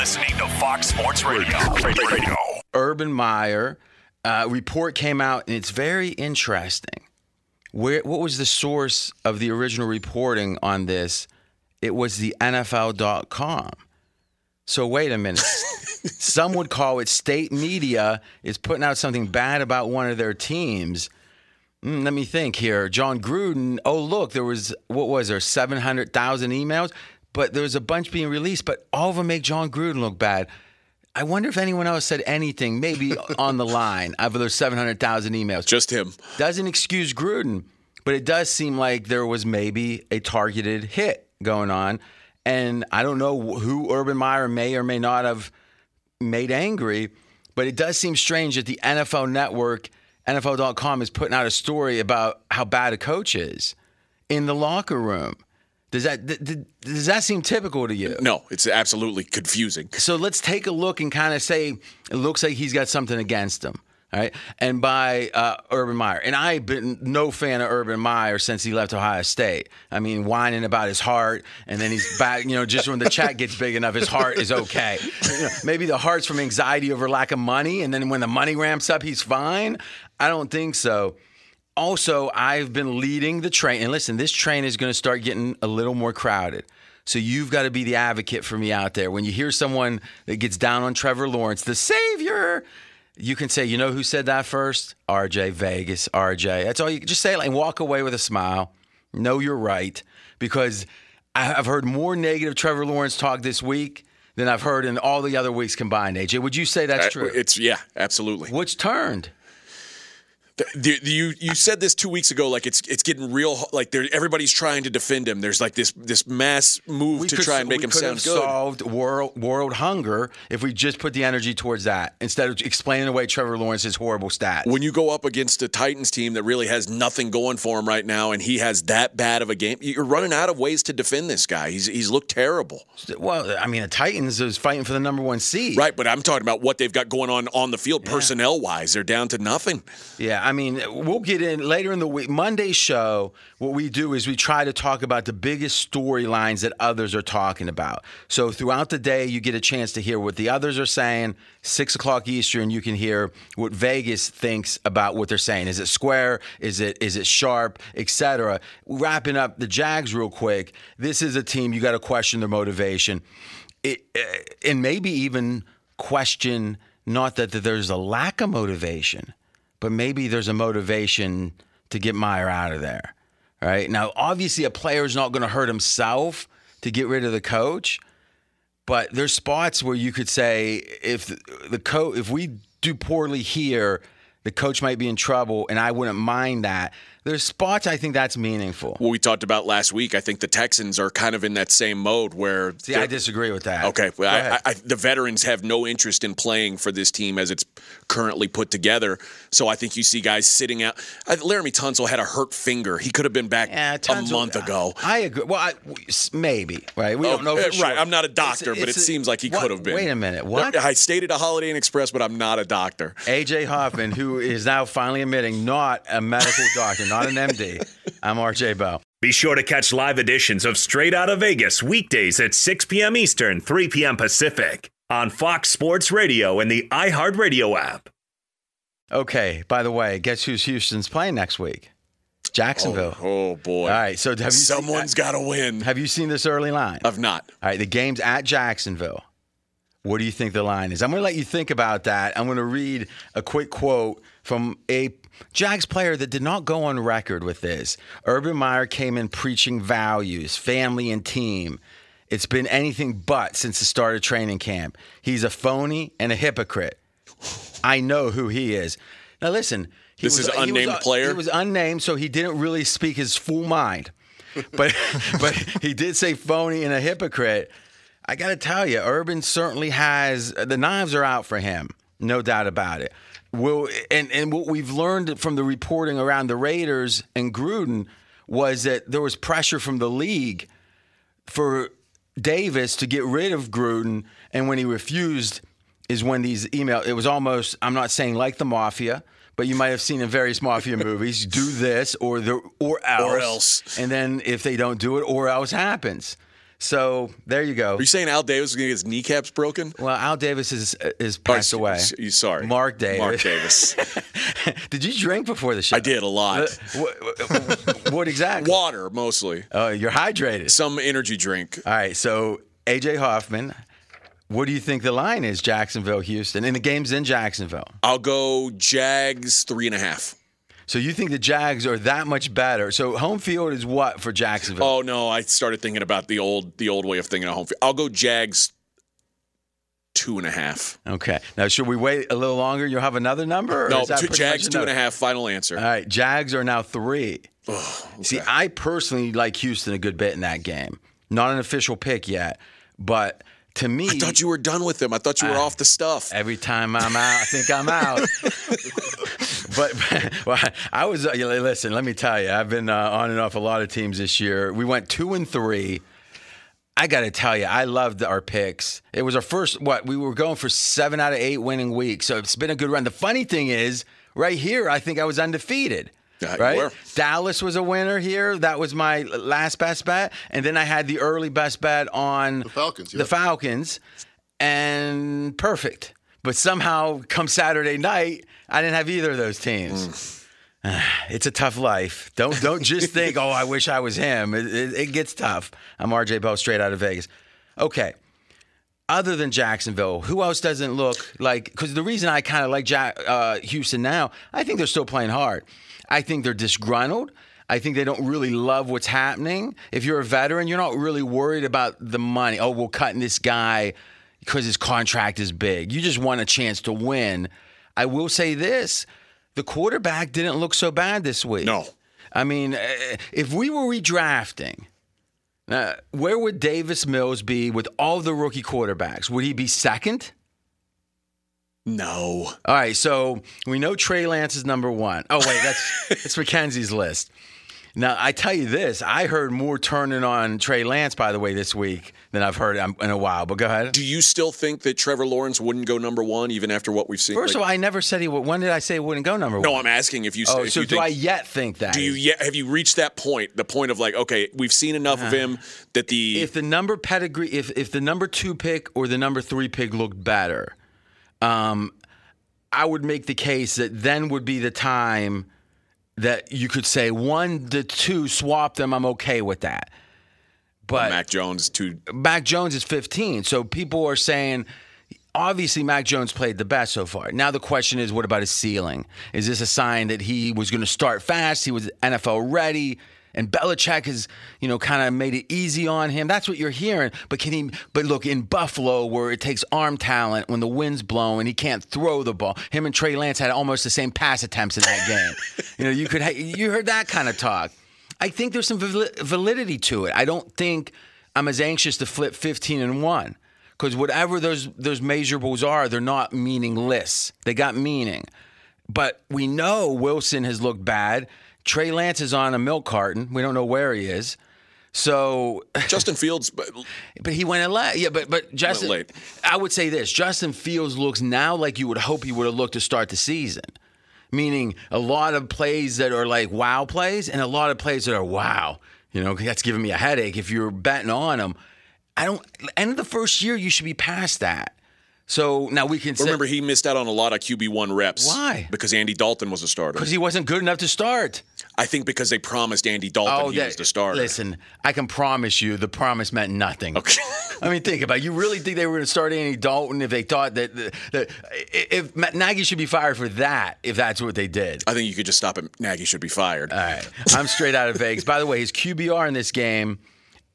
listening to Fox Sports Radio. Radio. Radio. Urban Meyer uh, report came out, and it's very interesting. Where what was the source of the original reporting on this? It was the NFL.com. So wait a minute. Some would call it state media is putting out something bad about one of their teams. Mm, let me think here. Jon Gruden. Oh, look, there was what was there? Seven hundred thousand emails, but there was a bunch being released, but all of them make Jon Gruden look bad. I wonder if anyone else said anything, maybe on the line out of those 700,000 emails. Just him. Doesn't excuse Gruden, but it does seem like there was maybe a targeted hit going on. And I don't know who Urban Meyer may or may not have made angry, but it does seem strange that the NFL network, NFL.com, is putting out a story about how bad a coach is in the locker room. Does that th- th- does that seem typical to you? No, it's absolutely confusing. So let's take a look and kind of say it looks like he's got something against him. All right. And by uh, Urban Meyer. And I've been no fan of Urban Meyer since he left Ohio State. I mean, whining about his heart, and then he's back, you know, just when the check gets big enough, his heart is okay. You know, maybe the heart's from anxiety over lack of money, and then when the money ramps up, he's fine. I don't think so. Also, I've been leading the train. And listen, this train is going to start getting a little more crowded. So you've got to be the advocate for me out there. When you hear someone that gets down on Trevor Lawrence, the savior, you can say, you know who said that first? RJ Vegas, RJ. That's all you can just say it and walk away with a smile. Know you're right. Because I've heard more negative Trevor Lawrence talk this week than I've heard in all the other weeks combined, AJ. Would you say that's Uh, true? It's yeah, absolutely. What's turned? The, the, you you said this two weeks ago, like it's it's getting real. Like there, everybody's trying to defend him. There's like this this mass move to could- try and make him sound good. solved world world hunger if we just put the energy towards that instead of explaining away Trevor Lawrence's horrible stats. when you go up against a Titans team that really has nothing going for him right now, and he has that bad of a game, you're running out of ways to defend this guy. He's he's looked terrible, well, I mean, the Titans is fighting for the number one seed. right? But I'm talking about what they've got going on on the field, personnel wise. They're down to nothing. Yeah, I mean, we'll get in later in the week. Monday's show, what we do is we try to talk about the biggest storylines that others are talking about. So throughout the day, you get a chance to hear what the others are saying. Six o'clock Eastern, you can hear what Vegas thinks about what they're saying. Is it square? Is it is it sharp? Etc. Wrapping up the Jags real quick. This is a team you got to question their motivation, it, uh, and maybe even question not that, that there's a lack of motivation but maybe there's a motivation to get Meyer out of there. Right now, obviously, a player is not going to hurt himself to get rid of the coach, but there's spots where you could say if the, coach, if we do poorly here, the coach might be in trouble, and I wouldn't mind that. There's spots I think that's meaningful. What we talked about last week, I think the Texans are kind of in that same mode where. See, I disagree with that. Okay, well. I, I, the veterans have no interest in playing for this team as it's currently put together. So I think you see guys sitting out. I, Laremy Tunsil had a hurt finger. He could have been back Yeah, a month ago. I agree. Well, I, maybe right. We don't know Oh, for uh, sure. Right, I'm not a doctor, It's- but it it's a- seems like he what- could have been. Wait a minute. What? I stated a Holiday Inn Express, but I'm not a doctor. AJ Hoffman, who is now finally admitting not a medical doctor, not an MD. I'm RJ Bell. Be sure to catch live editions of Straight Outta Vegas weekdays at 6 p.m. Eastern, 3 p.m. Pacific on Fox Sports Radio and the iHeartRadio app. Okay, by the way, guess who's Houston's playing next week? Jacksonville. Oh, oh boy! All right, so have you Someone's got to win. have you seen this early line? I've not. All right, the game's at Jacksonville. What do you think the line is? I'm going to let you think about that. I'm going to read a quick quote from a Jags player that did not go on record with this. Urban Meyer came in preaching values, family, and team. It's been anything but since the start of training camp. He's a phony and a hypocrite. I know who he is. Now, listen. he This is an he unnamed player? He was unnamed, so he didn't really speak his full mind. But but he did say phony and a hypocrite. I got to tell you, Urban certainly has the knives are out for him, no doubt about it. Well, and and what we've learned from the reporting around the Raiders and Gruden was that there was pressure from the league for Davis to get rid of Gruden, and when he refused, is when these email. It was almost I'm not saying like the mafia, but you might have seen in various mafia movies, do this or the or else, Or else. and then if they don't do it, or else happens. So there you go. Are you saying Al Davis is going to get his kneecaps broken? Well, Al Davis is is oh, passed Oh, away. You sorry, Mark Davis. Mark Davis. did you drink before the show? I did a lot. Uh, what, what exactly? Water mostly. Oh, you're hydrated. Some energy drink. All right. So AJ Hoffman, what do you think the line is? Jacksonville, Houston, and the game's in Jacksonville. I'll go Jags three and a half. So you think the Jags are that much better? So home field is what for Jacksonville? Oh no, I started thinking about the old the old way of thinking at home. field. I'll go Jags two and a half. Okay. Now, should we wait a little longer? You'll have another number? or No, is that two, Jags two and a half. Final answer. All right. Jags are now three. Oh, See, I personally like Houston a good bit in that game. Not an official pick yet, but to me, I thought you were done with them. I thought you were off the stuff. every time I'm out, I think I'm out. but, well, I was. Uh, listen, let me tell you, I've been uh, on and off a lot of teams this year. We went two and three. I got to tell you, I loved our picks. It was our first. What we were going for seven out of eight winning weeks, so it's been a good run. The funny thing is, right here, I think I was undefeated. Uh, yeah, right. Dallas was a winner here. That was my last best bet, and then I had the early best bet on the Falcons, The. Falcons, and perfect. But somehow, come Saturday night, I didn't have either of those teams. Mm. It's a tough life. Don't don't just think, oh, I wish I was him. It, it, it gets tough. I'm RJ Bell, straight out of Vegas. Okay. Other than Jacksonville, who else doesn't look like? Because the reason I kind of like Jack, uh, Houston now, I think they're still playing hard. I think they're disgruntled. I think they don't really love what's happening. If you're a veteran, you're not really worried about the money. Oh, we're cutting this guy because his contract is big. You just want a chance to win. I will say this the quarterback didn't look so bad this week. No. I mean, eh, if we were redrafting, uh, where would Davis Mills be with all the rookie quarterbacks? Would he be second? No. All right, so we know Trey Lance is number one. Oh wait, that's it's Mackenzie's list. Now I tell you this, I heard more turning on Trey Lance by the way this week than I've heard in a while. But go ahead. Do you still think that Trevor Lawrence wouldn't go number one even after what we've seen? First of all, I never said he would. When did I say he wouldn't go number one? no. I'm asking if you. Oh, if so you do think, I yet think that? Do you yet have you reached that point? The point of like, okay, we've seen enough of him that the if the number pedigree, if if the number two pick or the number three pick looked better, um, I would make the case that then would be the time that you could say one to two, swap them. I'm okay with that. But Mac Jones to Mac Jones is 15. So people are saying, obviously, Mac Jones played the best so far. Now the question is, what about his ceiling? Is this a sign that he was going to start fast? He was NFL ready. And Belichick has, you know, kind of made it easy on him. That's what you're hearing. But can he? But look, in Buffalo, where it takes arm talent when the wind's blowing, he can't throw the ball. Him and Trey Lance had almost the same pass attempts in that game. you know, you could you heard that kind of talk. I think there's some validity to it. I don't think I'm as anxious to flip 15 and 1 cuz whatever those those measurables are, they're not meaningless. They got meaning. But we know Wilson has looked bad. Trey Lance is on a milk carton. We don't know where he is. So Justin Fields. but but he went in late. Yeah, but but Justin. late. I would say this: Justin Fields looks now like you would hope he would have looked to start the season. Meaning a lot of plays that are like wow plays, and a lot of plays that are wow. You know, that's giving me a headache. If you're betting on him, I don't. End of the first year, you should be past that. So now we can say remember, he missed out on a lot of QB one reps. Why? Because Andy Dalton was a starter. because he wasn't good enough to start. I think because they promised Andy Dalton he that- was the starter. Oh, Listen, I can promise you, the promise meant nothing. Okay. I mean, think about it. You really think they were going to start Andy Dalton if they thought that, that if Matt Nagy should be fired for that, if that's what they did? I think you could just stop it. Nagy should be fired. All right. I'm straight out of Vegas. By the way, his QBR in this game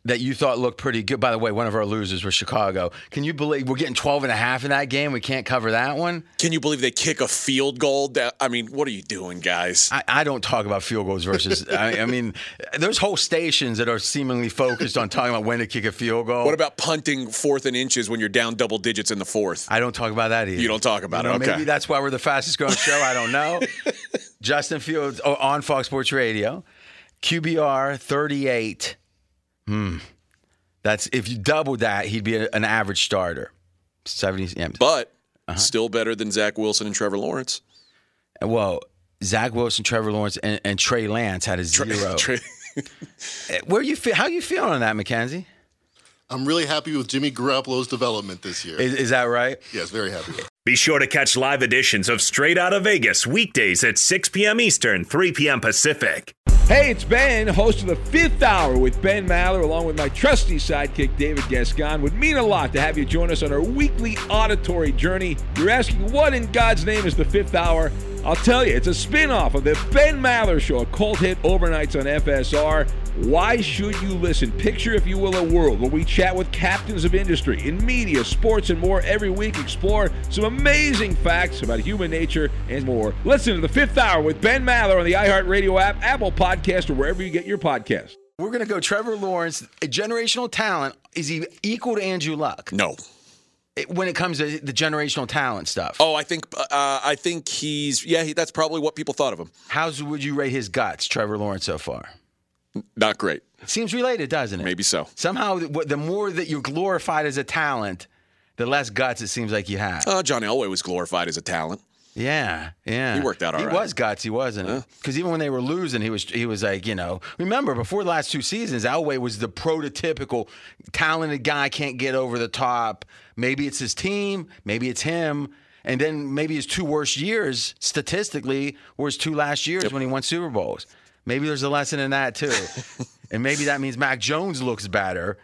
that you thought looked pretty good. By the way, one of our losers was Chicago. Can you believe we're getting 12 and a half in that game? We can't cover that one. Can you believe they kick a field goal? That, I mean, what are you doing, guys? I, I don't talk about field goals versus. I, I mean, there's whole stations that are seemingly focused on talking about when to kick a field goal. What about punting fourth and inches when you're down double digits in the fourth? I don't talk about that either. You don't talk about You know, it, okay. Maybe that's why we're the fastest growing show. I don't know. Justin Fields oh, on Fox Sports Radio, QBR 38. Hmm. That's if you double that, he'd be a- an average starter. 70. Yeah. But Uh-huh. still better than Zach Wilson and Trevor Lawrence. Well, Zach Wilson, Trevor Lawrence, and, and Trey Lance had a zero. Tra- Where you feel? How you feeling on that, McKenzie? I'm really happy with Jimmy Garoppolo's development this year. Is, is that right? yes, very happy. Be sure to catch live editions of Straight Outta Vegas weekdays at 6 p.m. Eastern, 3 p.m. Pacific. Hey, it's Ben, host of the fifth hour with Ben Maller, along with my trusty sidekick, David Gascon. Would mean a lot to have you join us on our weekly auditory journey. You're asking, what in God's name is the fifth hour? I'll tell you, it's a spin off of the Ben Maller Show, a cult hit overnights on FSR. Why should you listen? Picture, if you will, a world where we chat with captains of industry in media, sports, and more every week. Explore some amazing facts about human nature and more. Listen to the fifth hour with Ben Maller on the iHeartRadio app, Apple Podcast, or wherever you get your podcast. We're going to go Trevor Lawrence, a generational talent. Is he equal to Andrew Luck No. When it comes to the generational talent stuff? Oh, I think uh, I think he's yeah. He, that's probably what people thought of him. How's would you rate his guts, Trevor Lawrence, so far? Not great. Seems related, doesn't it? Maybe so. Somehow, the the more that you're glorified as a talent, the less guts it seems like you have. Uh, John Elway was glorified as a talent. Yeah, yeah. He worked out all He right. was gutsy, wasn't he? Because even when they were losing, he was he was like, you know, remember before the last two seasons, Elway was the prototypical talented guy, can't get over the top. Maybe it's his team, maybe it's him. And then maybe his two worst years statistically were his two last years when he won Super Bowls. Maybe there's a lesson in that too. and maybe that means Mac Jones looks better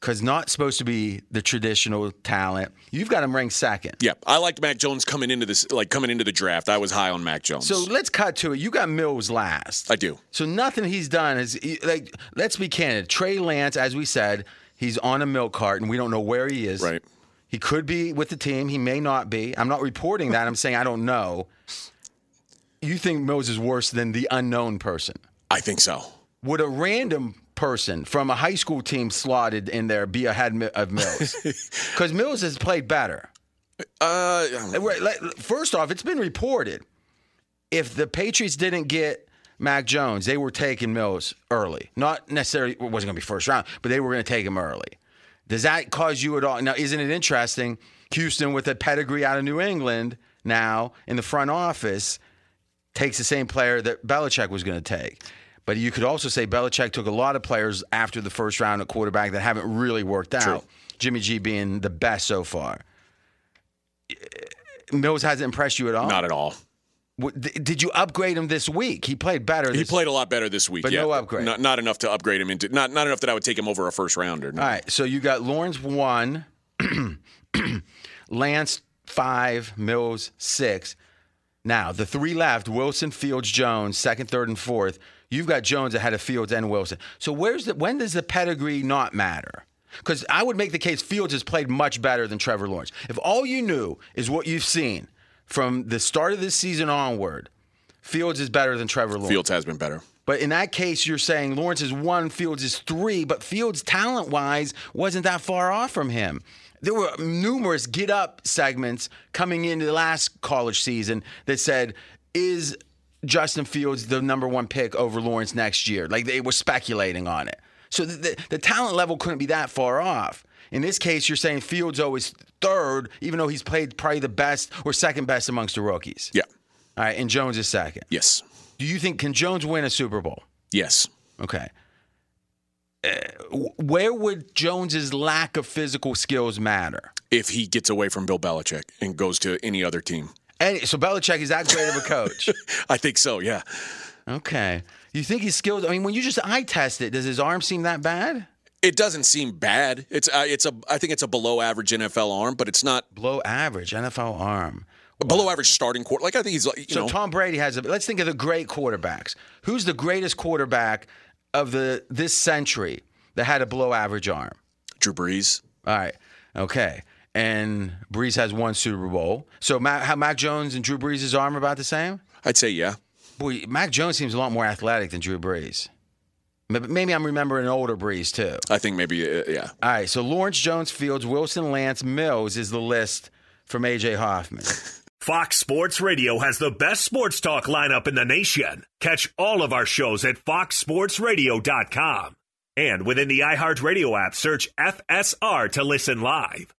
because not supposed to be the traditional talent. You've got him ranked second. Yeah, I liked Mac Jones coming into this, like coming into the draft. I was high on Mac Jones. So let's cut to it. You got Mills last. I do. So nothing he's done is like. Let's be candid. Trey Lance, as we said, he's on a milk cart, and we don't know where he is. Right. He could be with the team. He may not be. I'm not reporting that. I'm saying I don't know. You think Mills is worse than the unknown person? I think so. Would a random person from a high school team slotted in there be ahead of Mills? Because Mills has played better. Uh, First off, it's been reported if the Patriots didn't get Mac Jones, they were taking Mills early. Not necessarily it wasn't going to be first round, but they were going to take him early. Does that cause you at all? Now, isn't it interesting? Houston, with a pedigree out of New England, now in the front office, takes the same player that Belichick was going to take. But you could also say Belichick took a lot of players after the first round at quarterback that haven't really worked out. Jimmy G being the best so far. Mills hasn't impressed you at all. not at all. Did you upgrade him this week? He played better. He played a lot better this week. But yeah. no upgrade. Not, not enough to upgrade him into. Not not enough that I would take him over a first rounder. All right, so you got Lawrence one, Lance five, Mills six. Now the three left: Wilson, Fields, Jones, second, third, and fourth. You've got Jones ahead of Fields and Wilson. So where's the when does the pedigree not matter? Because I would make the case Fields has played much better than Trevor Lawrence. If all you knew is what you've seen from the start of this season onward, Fields is better than Trevor Lawrence. Fields has been better. But in that case, you're saying Lawrence is one, Fields is three, but Fields, talent wise, wasn't that far off from him. There were numerous get up segments coming into the last college season that said, Is Justin Fields the number one pick over Lawrence next year? Like they were speculating on it. So the, the, the talent level couldn't be that far off. In this case, you're saying Fields always third, even though he's played probably the best or second best amongst the rookies. Yeah. All right, and Jones is second. Yes. Do you think can Jones win a Super Bowl? Yes. Okay. Uh, where would Jones's lack of physical skills matter? If he gets away from Bill Belichick and goes to any other team, And so Belichick is that great of a coach. I think so. Yeah. okay. You think he's skilled? I mean, when you just eye test it, does his arm seem that bad? It doesn't seem bad. It's uh, it's a I think it's a below average NFL arm, but it's not Below average NFL arm. below average starting quarter. Like I think he's like you So know Tom Brady has a. Let's think of the great quarterbacks. Who's the greatest quarterback of the this century that had a below average arm? Drew Brees. All right. Okay. And Brees has one Super Bowl. So Mac, how Mac Jones and Drew Brees' arm are about the same? I'd say yeah. Boy, Mac Jones seems a lot more athletic than Drew Brees. Maybe maybe I'm remembering an older Brees too. I think maybe uh, yeah. All right, so Lawrence Jones, Fields, Wilson, Lance, Mills is the list from AJ Hoffman. Fox Sports Radio has the best sports talk lineup in the nation. Catch all of our shows at foxsportsradio.com. And within the iHeartRadio app, search FSR to listen live.